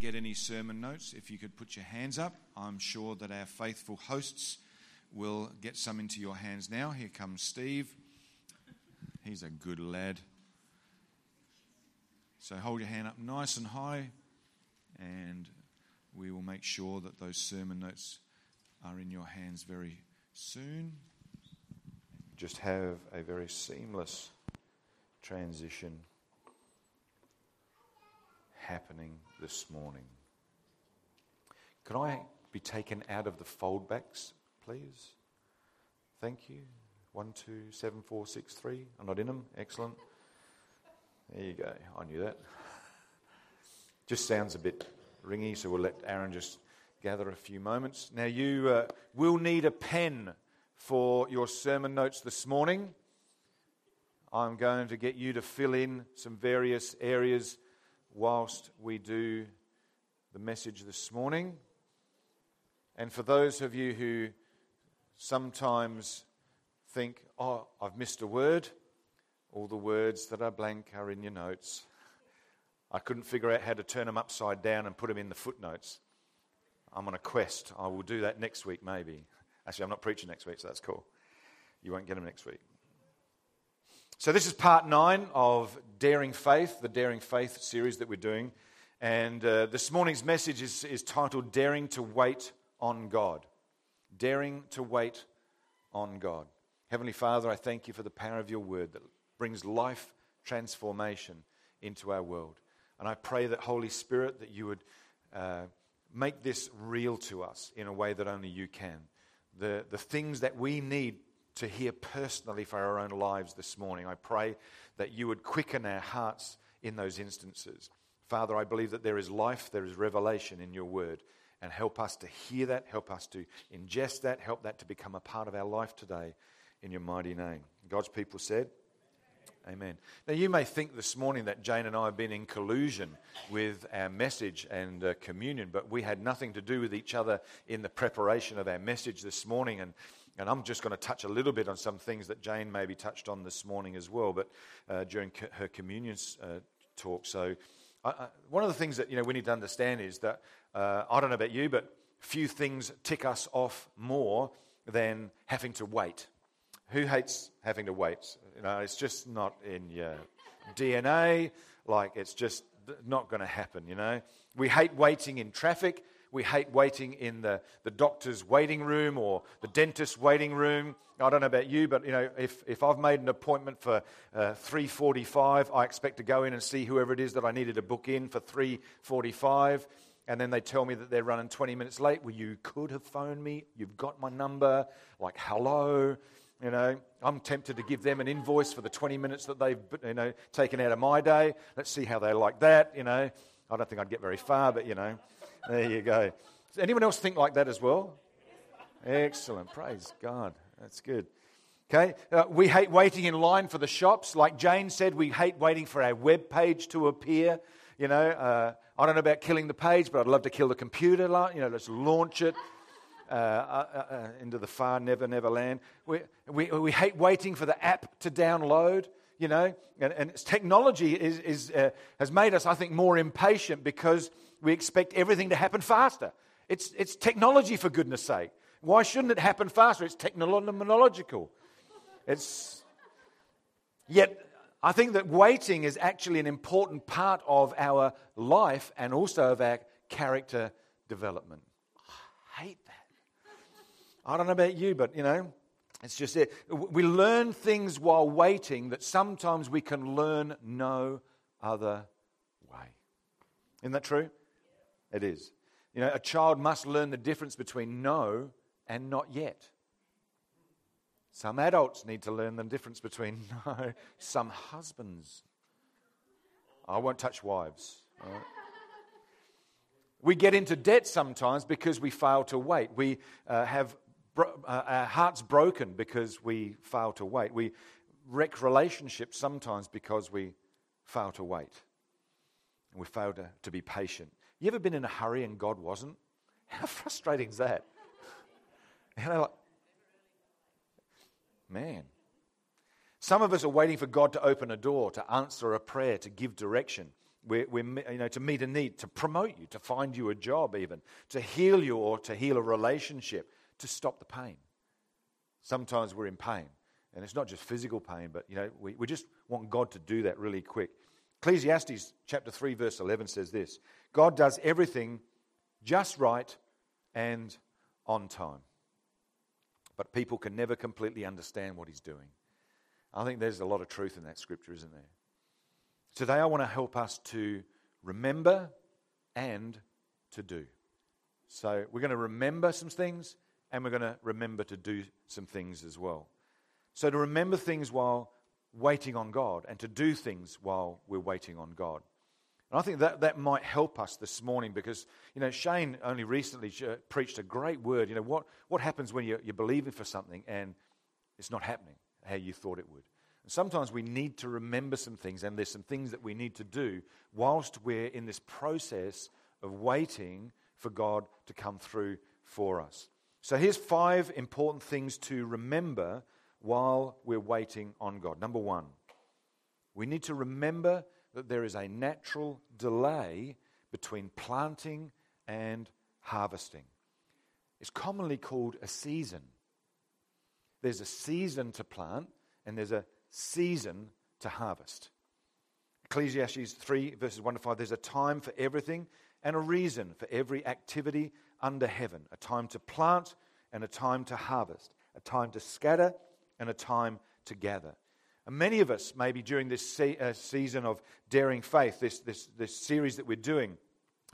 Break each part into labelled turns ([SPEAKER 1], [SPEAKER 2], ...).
[SPEAKER 1] get any sermon notes, if you could put your hands up, I'm sure that our faithful hosts will get some into your hands now. Here comes Steve. He's a good lad. So hold your hand up nice and high, and we will make sure that those sermon notes are in your hands very soon. Just have a very seamless transition happening this morning. Can I be taken out of the foldbacks, please? Thank you. One, two, seven, four, six, three. I'm not in them. Excellent. There you go. I knew that. Just sounds a bit ringy, so we'll let Aaron just gather a few moments. Now, you uh, will need a pen for your sermon notes this morning. I'm going to get you to fill in some various areas whilst we do the message this morning. And for those of you who sometimes think, oh, I've missed a word, all the words that are blank are in your notes. I couldn't figure out how to turn them upside down and put them in the footnotes. I'm on a quest. I will do that next week, maybe. Actually, I'm not preaching next week, so that's cool. You won't get them next week. So, this is part nine of Daring Faith, the Daring Faith series that we're doing. And uh, this morning's message is, is titled Daring to Wait on God. Daring to Wait on God. Heavenly Father, I thank you for the power of your word that brings life transformation into our world. And I pray that, Holy Spirit, that you would uh, make this real to us in a way that only you can. The, the things that we need to hear personally for our own lives this morning, I pray that you would quicken our hearts in those instances. Father, I believe that there is life, there is revelation in your word. And help us to hear that, help us to ingest that, help that to become a part of our life today in your mighty name. God's people said, Amen. Now, you may think this morning that Jane and I have been in collusion with our message and uh, communion, but we had nothing to do with each other in the preparation of our message this morning. And, and I'm just going to touch a little bit on some things that Jane maybe touched on this morning as well, but uh, during co- her communion uh, talk. So, one of the things that you know we need to understand is that uh, I don't know about you, but few things tick us off more than having to wait. Who hates having to wait? You know, it's just not in your DNA. Like, it's just not going to happen, you know. We hate waiting in traffic. We hate waiting in the, the doctor's waiting room or the dentist's waiting room. I don't know about you, but you know, if, if I've made an appointment for uh, 3:45, I expect to go in and see whoever it is that I needed to book in for 3:45, and then they tell me that they're running 20 minutes late. Well, you could have phoned me. You've got my number. Like, hello. You know, I'm tempted to give them an invoice for the 20 minutes that they've, you know, taken out of my day. Let's see how they like that, you know. I don't think I'd get very far, but, you know, there you go. Does anyone else think like that as well? Excellent. Praise God. That's good. Okay, uh, we hate waiting in line for the shops. Like Jane said, we hate waiting for our web page to appear. You know, uh, I don't know about killing the page, but I'd love to kill the computer. You know, let's launch it. Uh, uh, uh, into the far never, never land. We, we, we hate waiting for the app to download, you know, and, and technology is, is, uh, has made us, I think, more impatient because we expect everything to happen faster. It's, it's technology, for goodness sake. Why shouldn't it happen faster? It's technological. It's, yet, I think that waiting is actually an important part of our life and also of our character development. I hate that. I don't know about you, but you know, it's just it. We learn things while waiting that sometimes we can learn no other way. Isn't that true? It is. You know, a child must learn the difference between no and not yet. Some adults need to learn the difference between no. Some husbands. I won't touch wives. Right? We get into debt sometimes because we fail to wait. We uh, have bro- uh, our hearts broken because we fail to wait. We wreck relationships sometimes because we fail to wait. And we fail to, to be patient. You ever been in a hurry and God wasn't? How frustrating is that? You know, like, man. Some of us are waiting for God to open a door, to answer a prayer, to give direction. we're, we're, you know, to meet a need, to promote you, to find you a job, even, to heal you or to heal a relationship, to stop the pain. Sometimes we're in pain. And it's not just physical pain, but you know, we, we just want God to do that really quick. Ecclesiastes chapter 3, verse 11 says this God does everything just right and on time. But people can never completely understand what he's doing. I think there's a lot of truth in that scripture, isn't there? Today, I want to help us to remember and to do. So, we're going to remember some things and we're going to remember to do some things as well. So, to remember things while waiting on God and to do things while we're waiting on God. And I think that, that might help us this morning because, you know, Shane only recently uh, preached a great word. You know, what, what happens when you're, you're believing for something and it's not happening how you thought it would? And sometimes we need to remember some things, and there's some things that we need to do whilst we're in this process of waiting for God to come through for us. So here's five important things to remember while we're waiting on God. Number one, we need to remember that there is a natural delay between planting and harvesting. It's commonly called a season. There's a season to plant and there's a season to harvest. Ecclesiastes 3, verses 1 to 5 there's a time for everything and a reason for every activity under heaven a time to plant and a time to harvest, a time to scatter and a time together. And many of us, maybe during this se- uh, season of Daring Faith, this, this, this series that we're doing,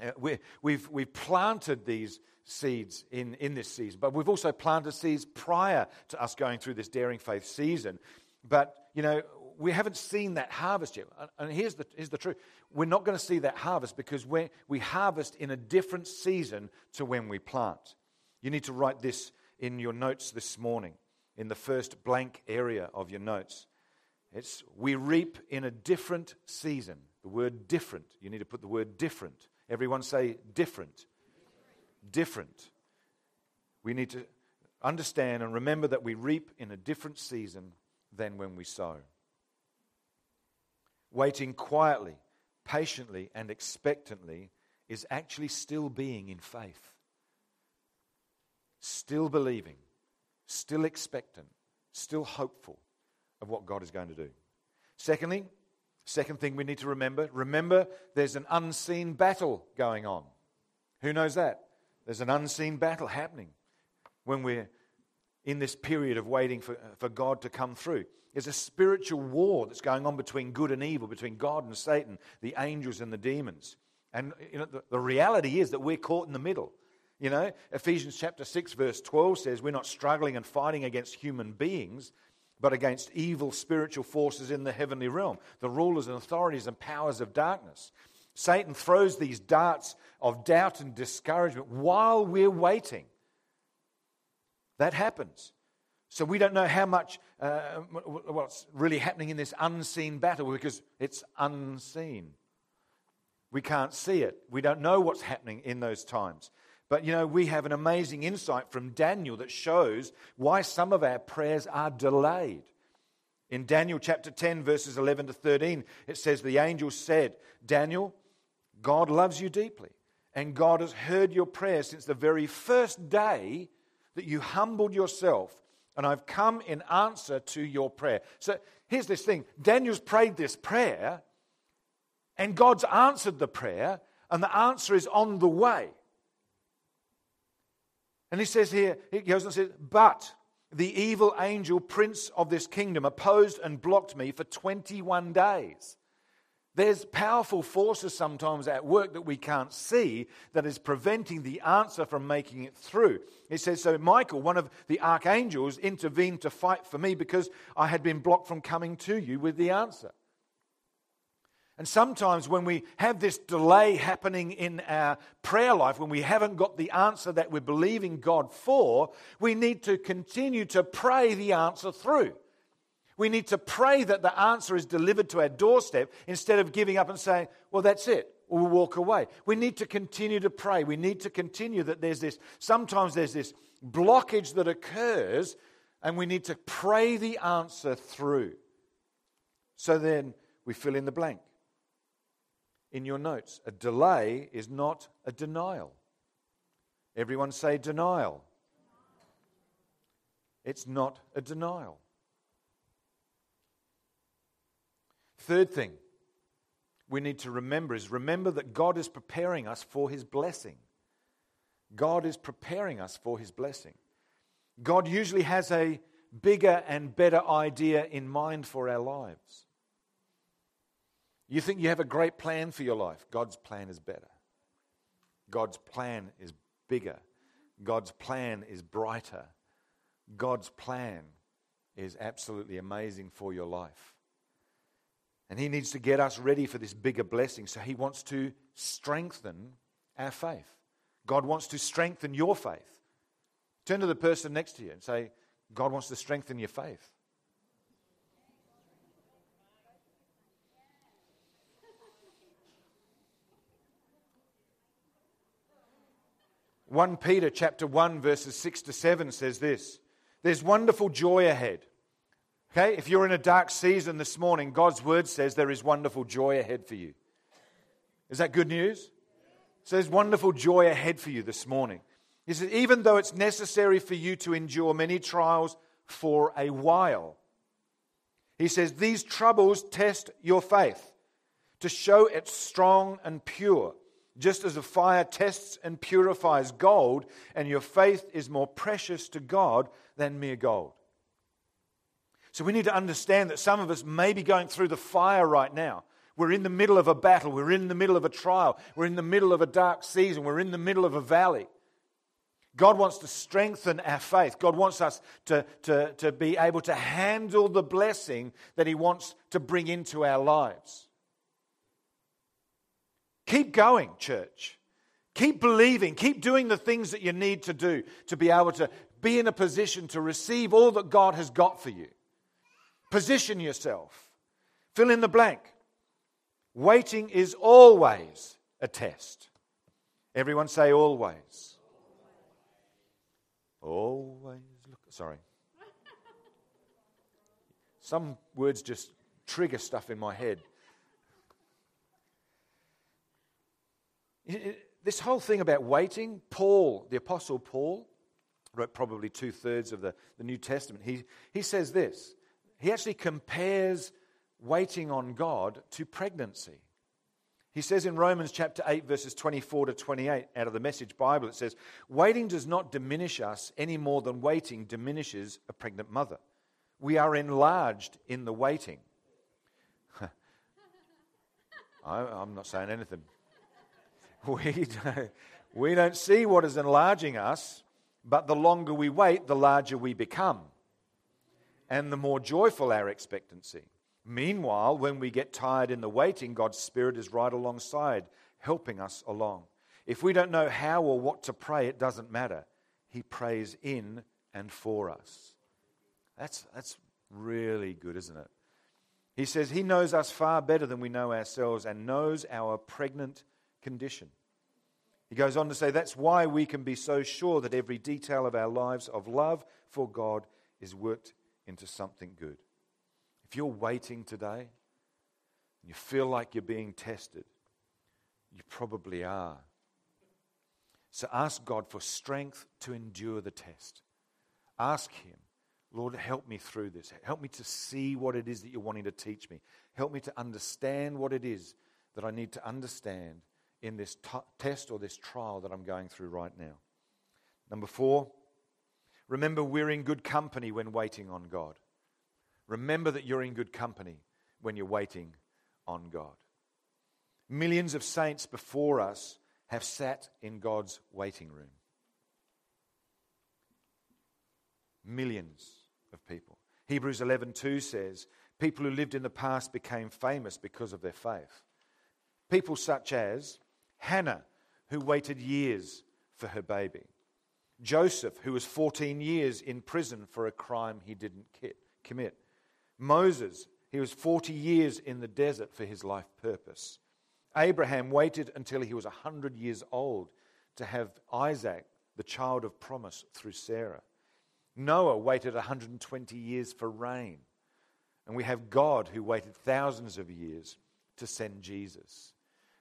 [SPEAKER 1] uh, we we've, we've planted these seeds in, in this season, but we've also planted seeds prior to us going through this Daring Faith season. But, you know, we haven't seen that harvest yet. And here's the, here's the truth we're not going to see that harvest because we we harvest in a different season to when we plant. You need to write this in your notes this morning, in the first blank area of your notes. It's we reap in a different season. The word different. You need to put the word different. Everyone say different. Different. We need to understand and remember that we reap in a different season than when we sow. Waiting quietly, patiently, and expectantly is actually still being in faith, still believing, still expectant, still hopeful of what God is going to do. Secondly, second thing we need to remember remember there's an unseen battle going on. Who knows that? There's an unseen battle happening when we're in this period of waiting for, for God to come through. There's a spiritual war that's going on between good and evil, between God and Satan, the angels and the demons. And you know, the, the reality is that we're caught in the middle. You know, Ephesians chapter 6, verse 12 says, We're not struggling and fighting against human beings, but against evil spiritual forces in the heavenly realm, the rulers and authorities and powers of darkness. Satan throws these darts of doubt and discouragement while we're waiting. That happens. So we don't know how much, uh, what's really happening in this unseen battle because it's unseen. We can't see it. We don't know what's happening in those times. But you know, we have an amazing insight from Daniel that shows why some of our prayers are delayed. In Daniel chapter 10, verses 11 to 13, it says, The angel said, Daniel, God loves you deeply, and God has heard your prayer since the very first day that you humbled yourself, and I've come in answer to your prayer. So here's this thing Daniel's prayed this prayer, and God's answered the prayer, and the answer is on the way. And he says here, he goes and says, But the evil angel, prince of this kingdom, opposed and blocked me for 21 days. There's powerful forces sometimes at work that we can't see that is preventing the answer from making it through. He says, So Michael, one of the archangels, intervened to fight for me because I had been blocked from coming to you with the answer. And sometimes when we have this delay happening in our prayer life, when we haven't got the answer that we're believing God for, we need to continue to pray the answer through. We need to pray that the answer is delivered to our doorstep instead of giving up and saying, well, that's it, or we'll walk away. We need to continue to pray. We need to continue that there's this, sometimes there's this blockage that occurs, and we need to pray the answer through. So then we fill in the blank. In your notes. A delay is not a denial. Everyone say denial. It's not a denial. Third thing we need to remember is remember that God is preparing us for his blessing. God is preparing us for his blessing. God usually has a bigger and better idea in mind for our lives. You think you have a great plan for your life, God's plan is better. God's plan is bigger. God's plan is brighter. God's plan is absolutely amazing for your life. And He needs to get us ready for this bigger blessing. So He wants to strengthen our faith. God wants to strengthen your faith. Turn to the person next to you and say, God wants to strengthen your faith. 1 Peter chapter 1 verses 6 to 7 says this. There's wonderful joy ahead. Okay? If you're in a dark season this morning, God's word says there is wonderful joy ahead for you. Is that good news? So there's wonderful joy ahead for you this morning. He says, even though it's necessary for you to endure many trials for a while, he says, these troubles test your faith to show it's strong and pure just as a fire tests and purifies gold, and your faith is more precious to God than mere gold. So we need to understand that some of us may be going through the fire right now. We're in the middle of a battle. We're in the middle of a trial. We're in the middle of a dark season. We're in the middle of a valley. God wants to strengthen our faith. God wants us to, to, to be able to handle the blessing that He wants to bring into our lives. Keep going, church. Keep believing. Keep doing the things that you need to do to be able to be in a position to receive all that God has got for you. Position yourself. Fill in the blank. Waiting is always a test. Everyone say always. Always. Look, sorry. Some words just trigger stuff in my head. This whole thing about waiting, Paul, the Apostle Paul, wrote probably two thirds of the, the New Testament. He, he says this. He actually compares waiting on God to pregnancy. He says in Romans chapter 8, verses 24 to 28, out of the Message Bible, it says, Waiting does not diminish us any more than waiting diminishes a pregnant mother. We are enlarged in the waiting. I, I'm not saying anything. We don't, we don't see what is enlarging us, but the longer we wait, the larger we become. And the more joyful our expectancy. Meanwhile, when we get tired in the waiting, God's Spirit is right alongside, helping us along. If we don't know how or what to pray, it doesn't matter. He prays in and for us. That's, that's really good, isn't it? He says he knows us far better than we know ourselves and knows our pregnant condition. He goes on to say that's why we can be so sure that every detail of our lives of love for God is worked into something good. If you're waiting today and you feel like you're being tested, you probably are. So ask God for strength to endure the test. Ask Him, Lord, help me through this. Help me to see what it is that you're wanting to teach me. Help me to understand what it is that I need to understand in this t- test or this trial that I'm going through right now. Number four, remember we're in good company when waiting on God. Remember that you're in good company when you're waiting on God. Millions of saints before us have sat in God's waiting room. Millions of people. Hebrews 11:2 says, people who lived in the past became famous because of their faith. People such as Hannah, who waited years for her baby. Joseph, who was 14 years in prison for a crime he didn't commit. Moses, he was 40 years in the desert for his life purpose. Abraham waited until he was 100 years old to have Isaac, the child of promise, through Sarah. Noah waited 120 years for rain. And we have God who waited thousands of years to send Jesus.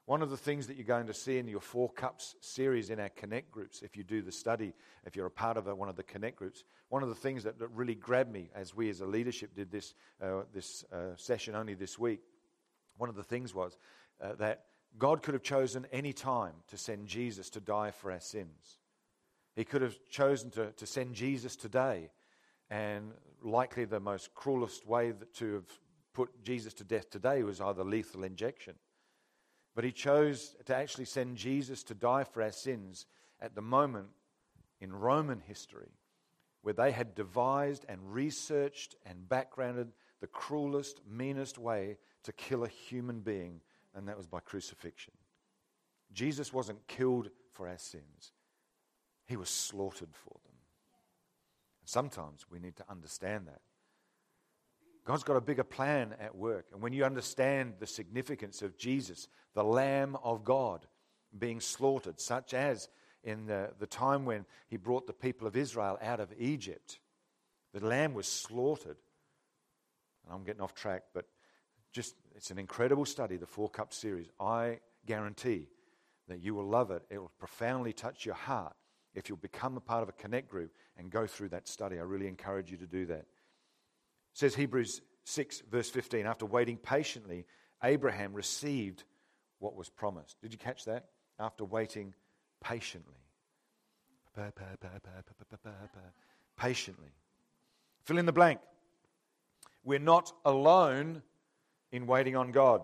[SPEAKER 1] One of the things that you're going to see in your Four Cups series in our Connect groups, if you do the study, if you're a part of one of the Connect groups, one of the things that, that really grabbed me as we as a leadership did this, uh, this uh, session only this week, one of the things was uh, that God could have chosen any time to send Jesus to die for our sins. He could have chosen to, to send Jesus today, and likely the most cruelest way to have put Jesus to death today was either lethal injection but he chose to actually send Jesus to die for our sins at the moment in Roman history where they had devised and researched and backgrounded the cruelest, meanest way to kill a human being, and that was by crucifixion. Jesus wasn't killed for our sins, he was slaughtered for them. Sometimes we need to understand that. God's got a bigger plan at work. And when you understand the significance of Jesus, the Lamb of God, being slaughtered, such as in the, the time when he brought the people of Israel out of Egypt, the lamb was slaughtered. And I'm getting off track, but just it's an incredible study, the Four Cup series. I guarantee that you will love it. It will profoundly touch your heart if you'll become a part of a connect group and go through that study. I really encourage you to do that says Hebrews 6, verse 15, after waiting patiently, Abraham received what was promised. Did you catch that? After waiting patiently. Patiently. Fill in the blank. We're not alone in waiting on God.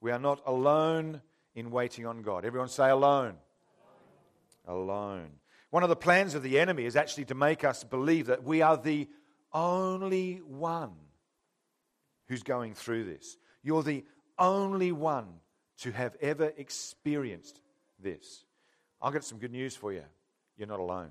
[SPEAKER 1] We are not alone in waiting on God. Everyone say alone. Alone. One of the plans of the enemy is actually to make us believe that we are the only one who's going through this. You're the only one to have ever experienced this. I've got some good news for you. You're not alone.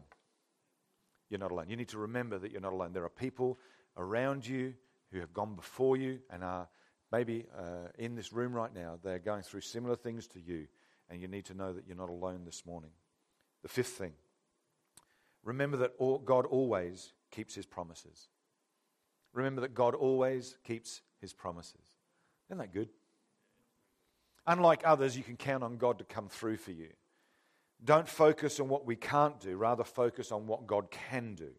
[SPEAKER 1] You're not alone. You need to remember that you're not alone. There are people around you who have gone before you and are maybe uh, in this room right now. They're going through similar things to you, and you need to know that you're not alone this morning. The fifth thing remember that all, God always keeps his promises. Remember that God always keeps his promises. Isn't that good? Unlike others, you can count on God to come through for you. Don't focus on what we can't do, rather, focus on what God can do.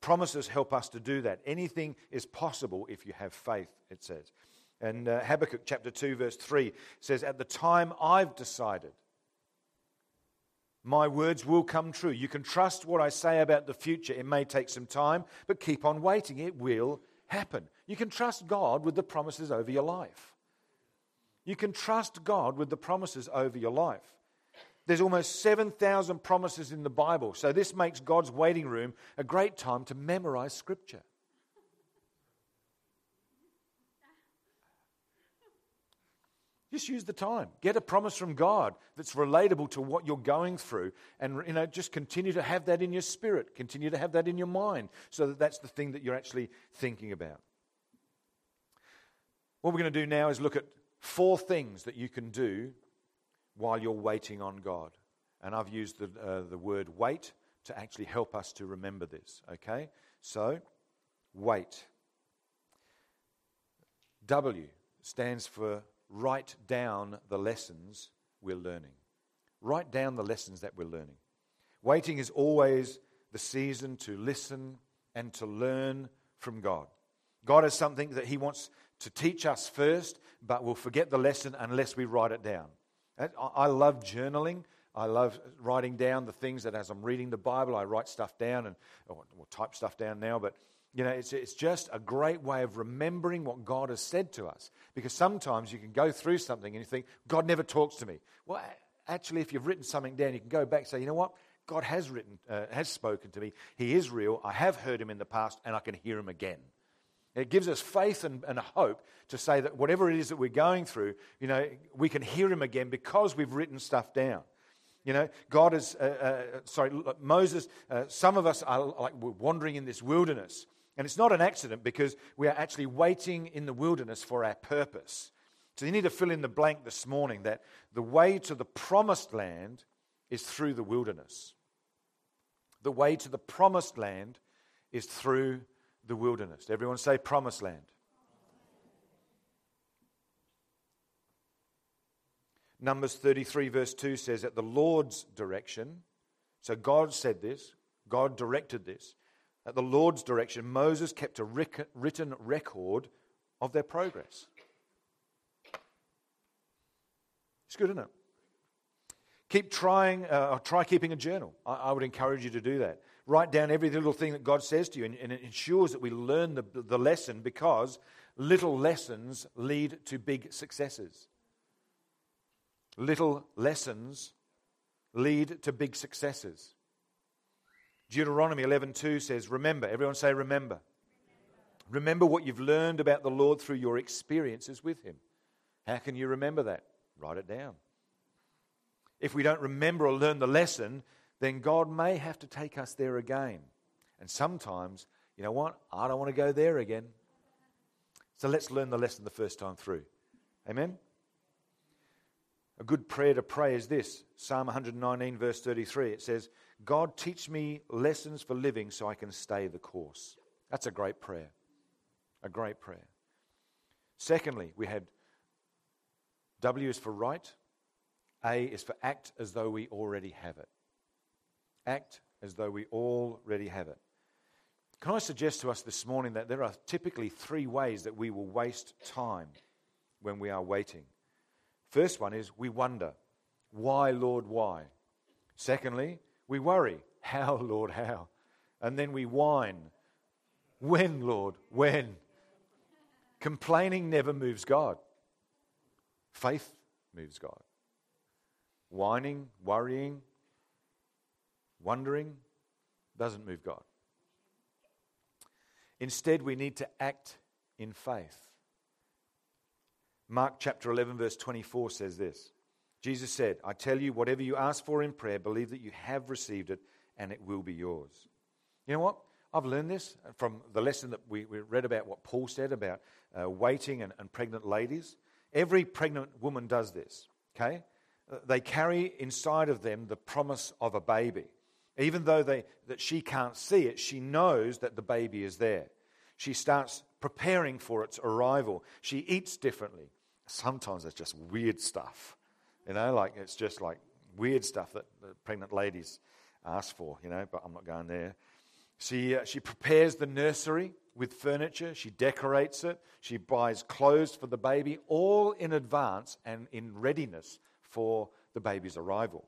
[SPEAKER 1] Promises help us to do that. Anything is possible if you have faith, it says. And uh, Habakkuk chapter 2, verse 3 says, At the time I've decided, my words will come true. You can trust what I say about the future. It may take some time, but keep on waiting. It will happen. You can trust God with the promises over your life. You can trust God with the promises over your life. There's almost 7,000 promises in the Bible, so this makes God's waiting room a great time to memorize Scripture. Just use the time. Get a promise from God that's relatable to what you're going through, and you know, just continue to have that in your spirit. Continue to have that in your mind, so that that's the thing that you're actually thinking about. What we're going to do now is look at four things that you can do while you're waiting on God, and I've used the uh, the word wait to actually help us to remember this. Okay, so wait. W stands for write down the lessons we're learning. Write down the lessons that we're learning. Waiting is always the season to listen and to learn from God. God has something that He wants to teach us first, but we'll forget the lesson unless we write it down. I love journaling. I love writing down the things that as I'm reading the Bible, I write stuff down and or, or type stuff down now, but you know, it's, it's just a great way of remembering what God has said to us. Because sometimes you can go through something and you think, God never talks to me. Well, actually, if you've written something down, you can go back and say, you know what? God has written, uh, has spoken to me. He is real. I have heard him in the past, and I can hear him again. It gives us faith and, and hope to say that whatever it is that we're going through, you know, we can hear him again because we've written stuff down. You know, God is, uh, uh, sorry, Moses, uh, some of us are like we're wandering in this wilderness and it's not an accident because we are actually waiting in the wilderness for our purpose. So you need to fill in the blank this morning that the way to the promised land is through the wilderness. The way to the promised land is through the wilderness. Everyone say promised land. Numbers 33, verse 2 says, At the Lord's direction, so God said this, God directed this. At the Lord's direction, Moses kept a written record of their progress. It's good, isn't it? Keep trying, uh, try keeping a journal. I, I, would encourage you to do that. Write down every little thing that God says to you, and, and it ensures that we learn the, the lesson because little lessons lead to big successes. Little lessons lead to big successes. Deuteronomy 11:2 says, "Remember." Everyone say remember. Remember what you've learned about the Lord through your experiences with him. How can you remember that? Write it down. If we don't remember or learn the lesson, then God may have to take us there again. And sometimes, you know what? I don't want to go there again. So let's learn the lesson the first time through. Amen? A good prayer to pray is this Psalm 119, verse 33. It says, God, teach me lessons for living so I can stay the course. That's a great prayer. A great prayer. Secondly, we had W is for right, A is for act as though we already have it. Act as though we already have it. Can I suggest to us this morning that there are typically three ways that we will waste time when we are waiting? First one is we wonder, why, Lord, why? Secondly, we worry, how, Lord, how? And then we whine, when, Lord, when? Complaining never moves God. Faith moves God. Whining, worrying, wondering doesn't move God. Instead, we need to act in faith. Mark chapter 11, verse 24 says this Jesus said, I tell you, whatever you ask for in prayer, believe that you have received it and it will be yours. You know what? I've learned this from the lesson that we, we read about what Paul said about uh, waiting and, and pregnant ladies. Every pregnant woman does this, okay? Uh, they carry inside of them the promise of a baby. Even though they, that she can't see it, she knows that the baby is there. She starts preparing for its arrival. She eats differently. Sometimes it's just weird stuff, you know, like it's just like weird stuff that pregnant ladies ask for, you know, but I'm not going there. She, uh, she prepares the nursery with furniture, she decorates it, she buys clothes for the baby, all in advance and in readiness for the baby's arrival.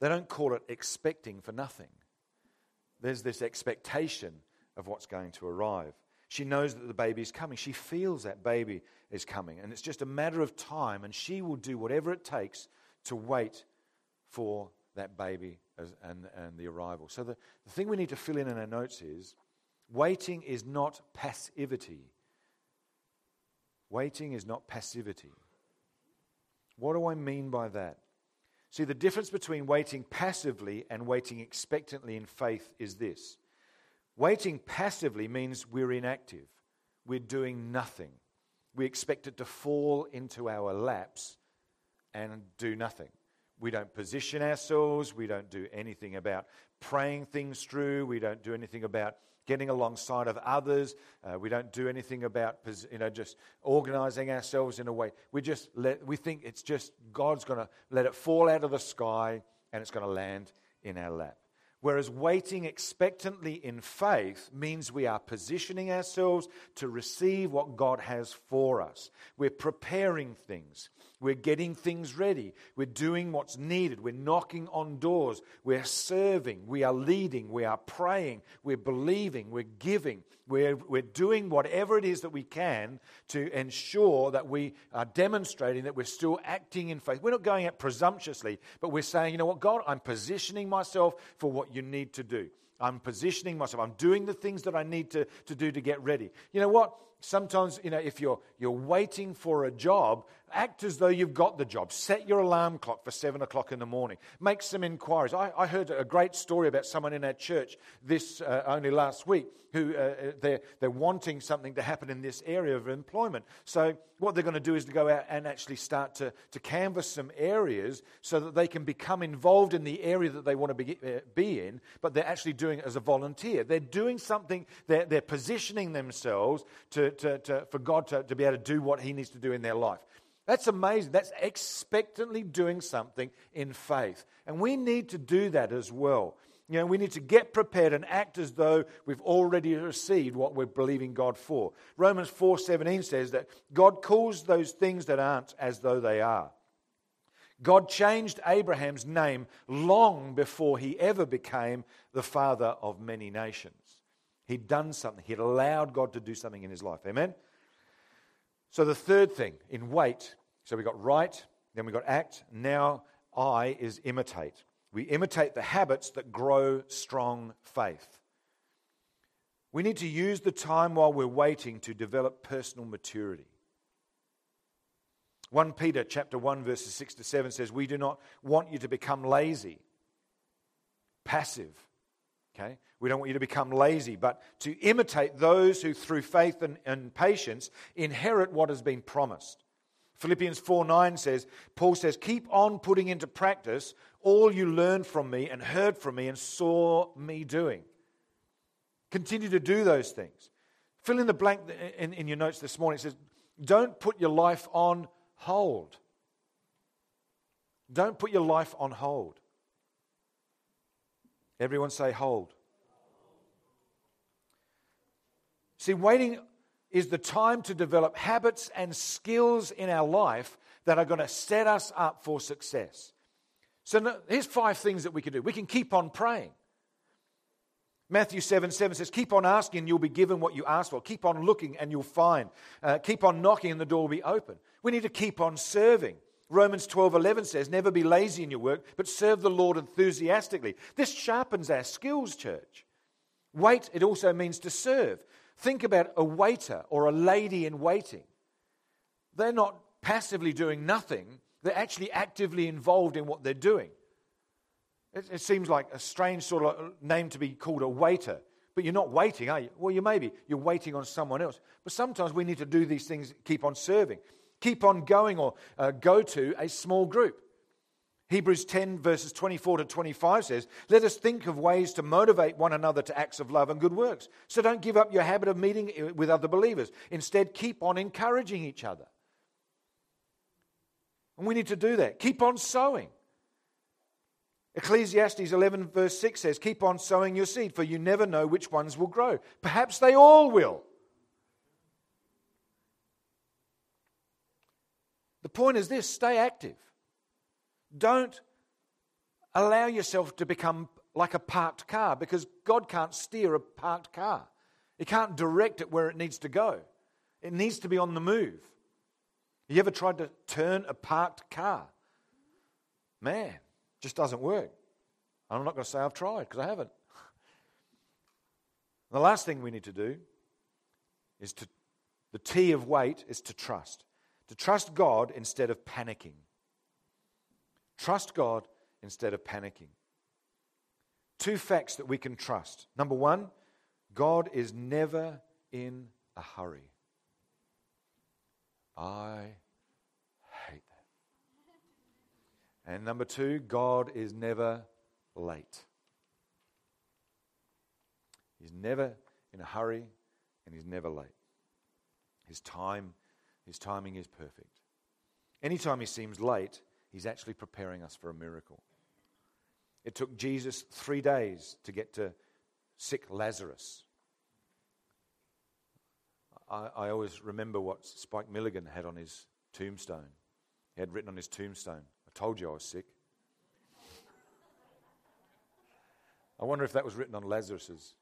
[SPEAKER 1] They don't call it expecting for nothing. There's this expectation of what's going to arrive. She knows that the baby is coming. She feels that baby is coming. And it's just a matter of time, and she will do whatever it takes to wait for that baby as, and, and the arrival. So, the, the thing we need to fill in in our notes is waiting is not passivity. Waiting is not passivity. What do I mean by that? See, the difference between waiting passively and waiting expectantly in faith is this waiting passively means we're inactive, we're doing nothing. We expect it to fall into our laps and do nothing. We don't position ourselves, we don't do anything about praying things through, we don't do anything about getting alongside of others. Uh, we don't do anything about you know just organizing ourselves in a way. We just let we think it's just God's going to let it fall out of the sky and it's going to land in our lap. Whereas waiting expectantly in faith means we are positioning ourselves to receive what God has for us. We're preparing things. We're getting things ready. We're doing what's needed. We're knocking on doors. We're serving. We are leading. We are praying. We're believing. We're giving. We're, we're doing whatever it is that we can to ensure that we are demonstrating that we're still acting in faith. We're not going out presumptuously, but we're saying, you know what, God, I'm positioning myself for what you need to do. I'm positioning myself. I'm doing the things that I need to, to do to get ready. You know what? Sometimes, you know, if you're, you're waiting for a job, act as though you've got the job. Set your alarm clock for seven o'clock in the morning. Make some inquiries. I, I heard a great story about someone in our church this uh, only last week who uh, uh, they're, they're wanting something to happen in this area of employment. So, what they're going to do is to go out and actually start to, to canvass some areas so that they can become involved in the area that they want to be, uh, be in, but they're actually doing it as a volunteer. They're doing something, they're, they're positioning themselves to, to, to, for God to, to be able to do what He needs to do in their life. That's amazing. That's expectantly doing something in faith. And we need to do that as well. You know, we need to get prepared and act as though we've already received what we're believing God for. Romans 4:17 says that God calls those things that aren't as though they are. God changed Abraham's name long before he ever became the father of many nations. He'd done something. He'd allowed God to do something in his life. Amen. So the third thing in wait, so we got right, then we got act, now I is imitate. We imitate the habits that grow strong faith. We need to use the time while we're waiting to develop personal maturity. 1 Peter chapter 1 verses 6 to 7 says we do not want you to become lazy, passive. Okay? We don't want you to become lazy, but to imitate those who through faith and, and patience inherit what has been promised. Philippians 4 9 says, Paul says, Keep on putting into practice all you learned from me and heard from me and saw me doing. Continue to do those things. Fill in the blank in, in your notes this morning. It says, Don't put your life on hold. Don't put your life on hold. Everyone say, Hold. See, waiting is the time to develop habits and skills in our life that are going to set us up for success. So here's five things that we can do. We can keep on praying. Matthew 7 7 says, Keep on asking, and you'll be given what you ask for. Keep on looking, and you'll find. Uh, keep on knocking, and the door will be open. We need to keep on serving. Romans 12 11 says, Never be lazy in your work, but serve the Lord enthusiastically. This sharpens our skills, church. Wait, it also means to serve. Think about a waiter or a lady in waiting. They're not passively doing nothing, they're actually actively involved in what they're doing. It, it, seems like a strange sort of name to be called a waiter, but you're not waiting, are you? Well, you may be. You're waiting on someone else. But sometimes we need to do these things, keep on serving, keep on going, or uh, go to a small group. Hebrews 10, verses 24 to 25 says, Let us think of ways to motivate one another to acts of love and good works. So don't give up your habit of meeting with other believers. Instead, keep on encouraging each other. And we need to do that. Keep on sowing. Ecclesiastes 11, verse 6 says, Keep on sowing your seed, for you never know which ones will grow. Perhaps they all will. Point is this stay active. Don't allow yourself to become like a parked car because God can't steer a parked car. He can't direct it where it needs to go. It needs to be on the move. You ever tried to turn a parked car? Man, just doesn't work. I'm not going to say I've tried because I haven't. the last thing we need to do is to, the T of wait is to trust. To trust God instead of panicking. Trust God instead of panicking. Two facts that we can trust. Number one, God is never in a hurry. I hate that. And number two, God is never late. He's never in a hurry and he's never late. His time, his timing is perfect. Anytime he seems late, He's actually preparing us for a miracle. It took Jesus three days to get to sick Lazarus. I, I always remember what Spike Milligan had on his tombstone. He had written on his tombstone, I told you I was sick. I wonder if that was written on Lazarus's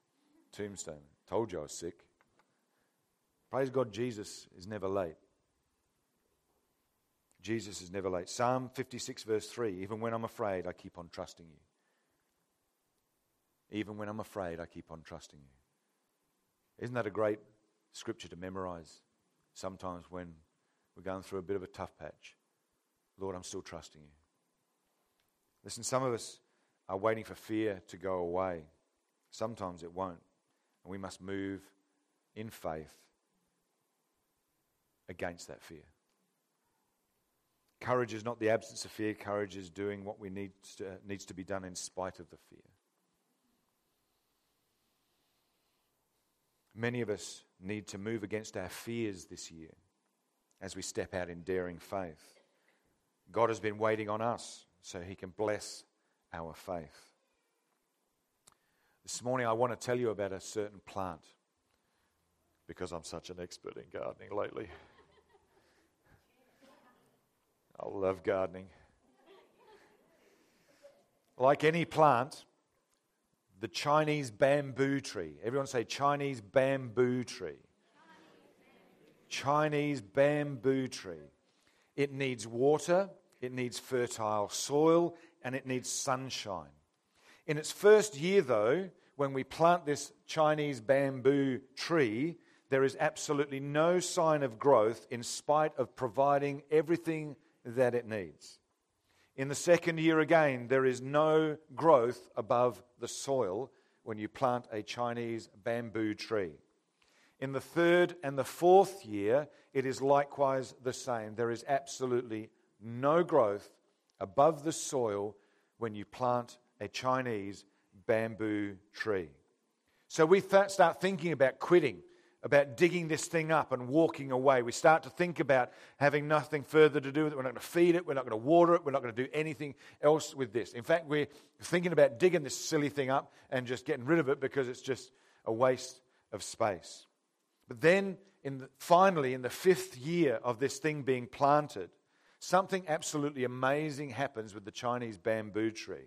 [SPEAKER 1] tombstone. Told you I was sick. Praise God, Jesus is never late. Jesus is never late. Psalm 56, verse 3 Even when I'm afraid, I keep on trusting you. Even when I'm afraid, I keep on trusting you. Isn't that a great scripture to memorize sometimes when we're going through a bit of a tough patch? Lord, I'm still trusting you. Listen, some of us are waiting for fear to go away. Sometimes it won't. And we must move in faith against that fear. Courage is not the absence of fear, courage is doing what we need to, needs to be done in spite of the fear. Many of us need to move against our fears this year. as we step out in daring faith. God has been waiting on us so he can bless our faith. This morning, I want to tell you about a certain plant because I'm such an expert in gardening lately. I love gardening. Like any plant, the Chinese bamboo tree. Everyone say Chinese bamboo tree. Chinese bamboo tree. It needs water, it needs fertile soil, and it needs sunshine. In its first year, though, when we plant this Chinese bamboo tree, there is absolutely no sign of growth in spite of providing everything that it needs. In the second year again, there is no growth above the soil when you plant a Chinese bamboo tree. In the third and the fourth year, it is likewise the same. There is absolutely no growth above the soil when you plant a Chinese bamboo tree. So we start thinking about quitting about digging this thing up and walking away. We start to think about having nothing further to do with it. We're not going to feed it. We're not going to water it. We're not going to do anything else with this. In fact, we're thinking about digging this silly thing up and just getting rid of it because it's just a waste of space. But then, in the, finally, in the fifth year of this thing being planted, something absolutely amazing happens with the Chinese bamboo tree.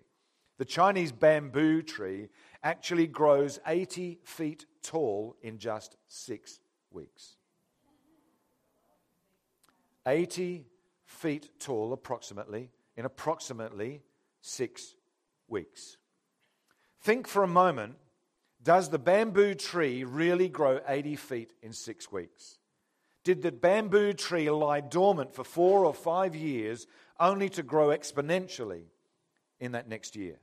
[SPEAKER 1] The Chinese bamboo tree actually grows 80 feet tall in just six weeks. 80 feet tall, approximately, in approximately six weeks. Think for a moment does the bamboo tree really grow 80 feet in six weeks? Did the bamboo tree lie dormant for four or five years only to grow exponentially in that next year?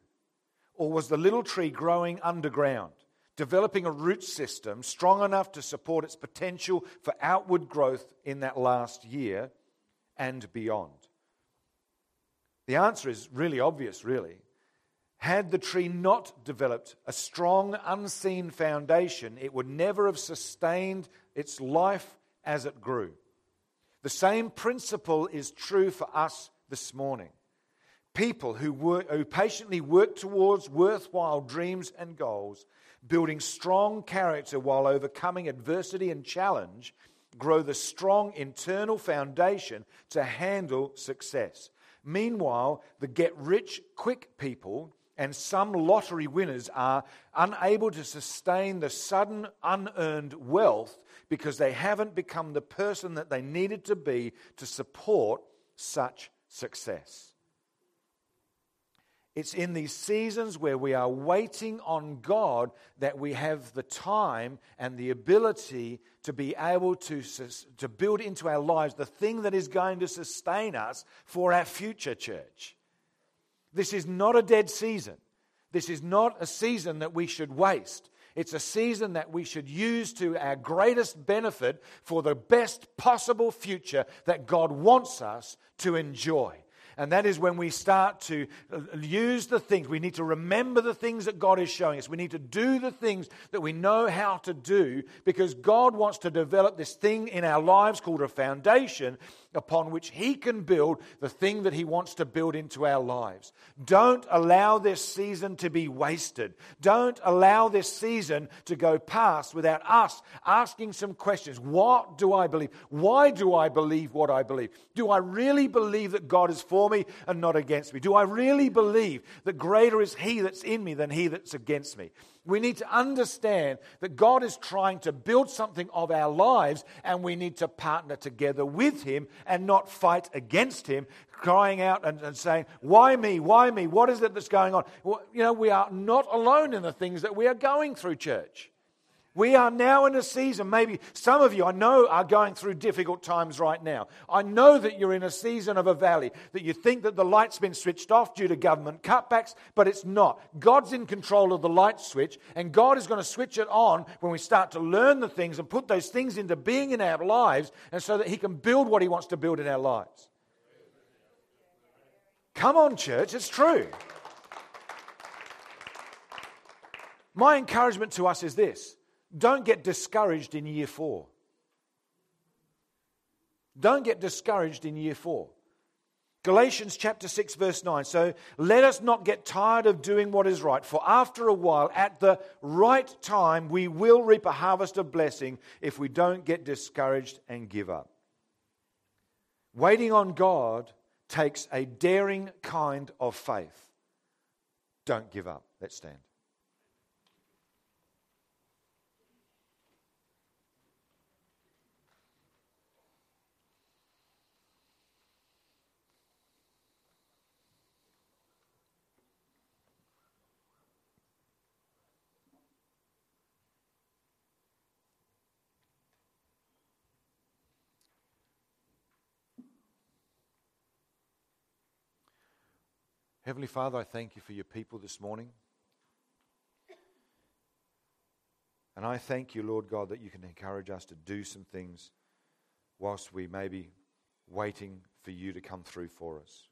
[SPEAKER 1] Or was the little tree growing underground, developing a root system strong enough to support its potential for outward growth in that last year and beyond? The answer is really obvious, really. Had the tree not developed a strong, unseen foundation, it would never have sustained its life as it grew. The same principle is true for us this morning people who, work, who patiently work towards worthwhile dreams and goals, building strong character while overcoming adversity and challenge, grow the strong internal foundation to handle success. Meanwhile, the get rich quick people and some lottery winners are unable to sustain the sudden unearned wealth because they haven't become the person that they needed to be to support such success. It's in these seasons where we are waiting on God that we have the time and the ability to be able to, to build into our lives the thing that is going to sustain us for our future church. This is not a dead season. This is not a season that we should waste. It's a season that we should use to our greatest benefit for the best possible future that God wants us to enjoy. And that is when we start to uh, use the things. We need to remember the things that God is showing us. We need to do the things that we know how to do because God wants to develop this thing in our lives called a foundation upon which He can build the thing that He wants to build into our lives. Don't allow this season to be wasted. Don't allow this season to go past without us asking some questions. What do I believe? Why do I believe what I believe? Do I really believe that God is for me and not against me? Do I really believe that greater is He that's in me than He that's against me? We need to understand that God is trying to build something of our lives, and we need to partner together with Him and not fight against Him, crying out and, and saying, Why me? Why me? What is it that's going on? Well, you know, we are not alone in the things that we are going through, church. We are now in a season, maybe some of you I know are going through difficult times right now. I know that you're in a season of a valley, that you think that the light's been switched off due to government cutbacks, but it's not. God's in control of the light switch, and God is going to switch it on when we start to learn the things and put those things into being in our lives, and so that He can build what He wants to build in our lives. Come on, church, it's true. My encouragement to us is this don't get discouraged in year four. Don't get discouraged in year four. Galatians chapter 6, verse 9. So let us not get tired of doing what is right, for after a while, at the right time, we will reap a harvest of blessing if we don't get discouraged and give up. Waiting on God takes a daring kind of faith. Don't give up. Let's stand. Heavenly Father, I thank you for your people this morning. And I thank you, Lord God, that you can encourage us to do some things whilst we may be waiting for you to come through for us.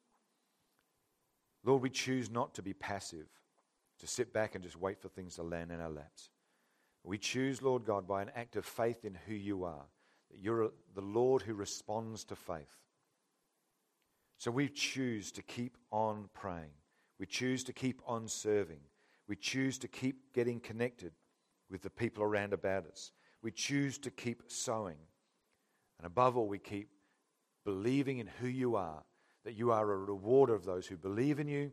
[SPEAKER 1] Lord, we choose not to be passive, to sit back and just wait for things to land in our laps. We choose, Lord God, by an act of faith in who you are, that you're the Lord who responds to faith. So we choose to keep on praying. We choose to keep on serving. We choose to keep getting connected with the people around about us. We choose to keep sowing. And above all, we keep believing in who you are, that you are a rewarder of those who believe in you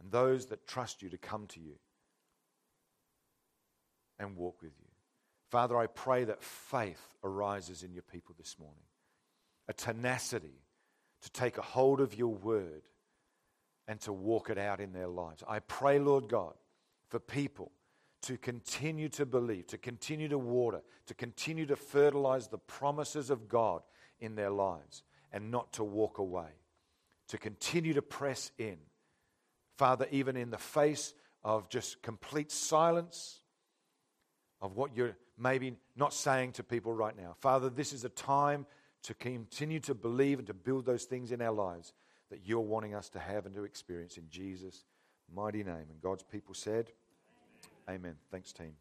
[SPEAKER 1] and those that trust you to come to you and walk with you. Father, I pray that faith arises in your people this morning, a tenacity to take a hold of your word and to walk it out in their lives. I pray, Lord God, for people to continue to believe, to continue to water, to continue to fertilize the promises of God in their lives and not to walk away, to continue to press in. Father, even in the face of just complete silence of what you're maybe not saying to people right now. Father, this is a time to continue to believe and to build those things in our lives that you're wanting us to have and to experience in Jesus' mighty name. And God's people said, Amen. Amen. Thanks, team.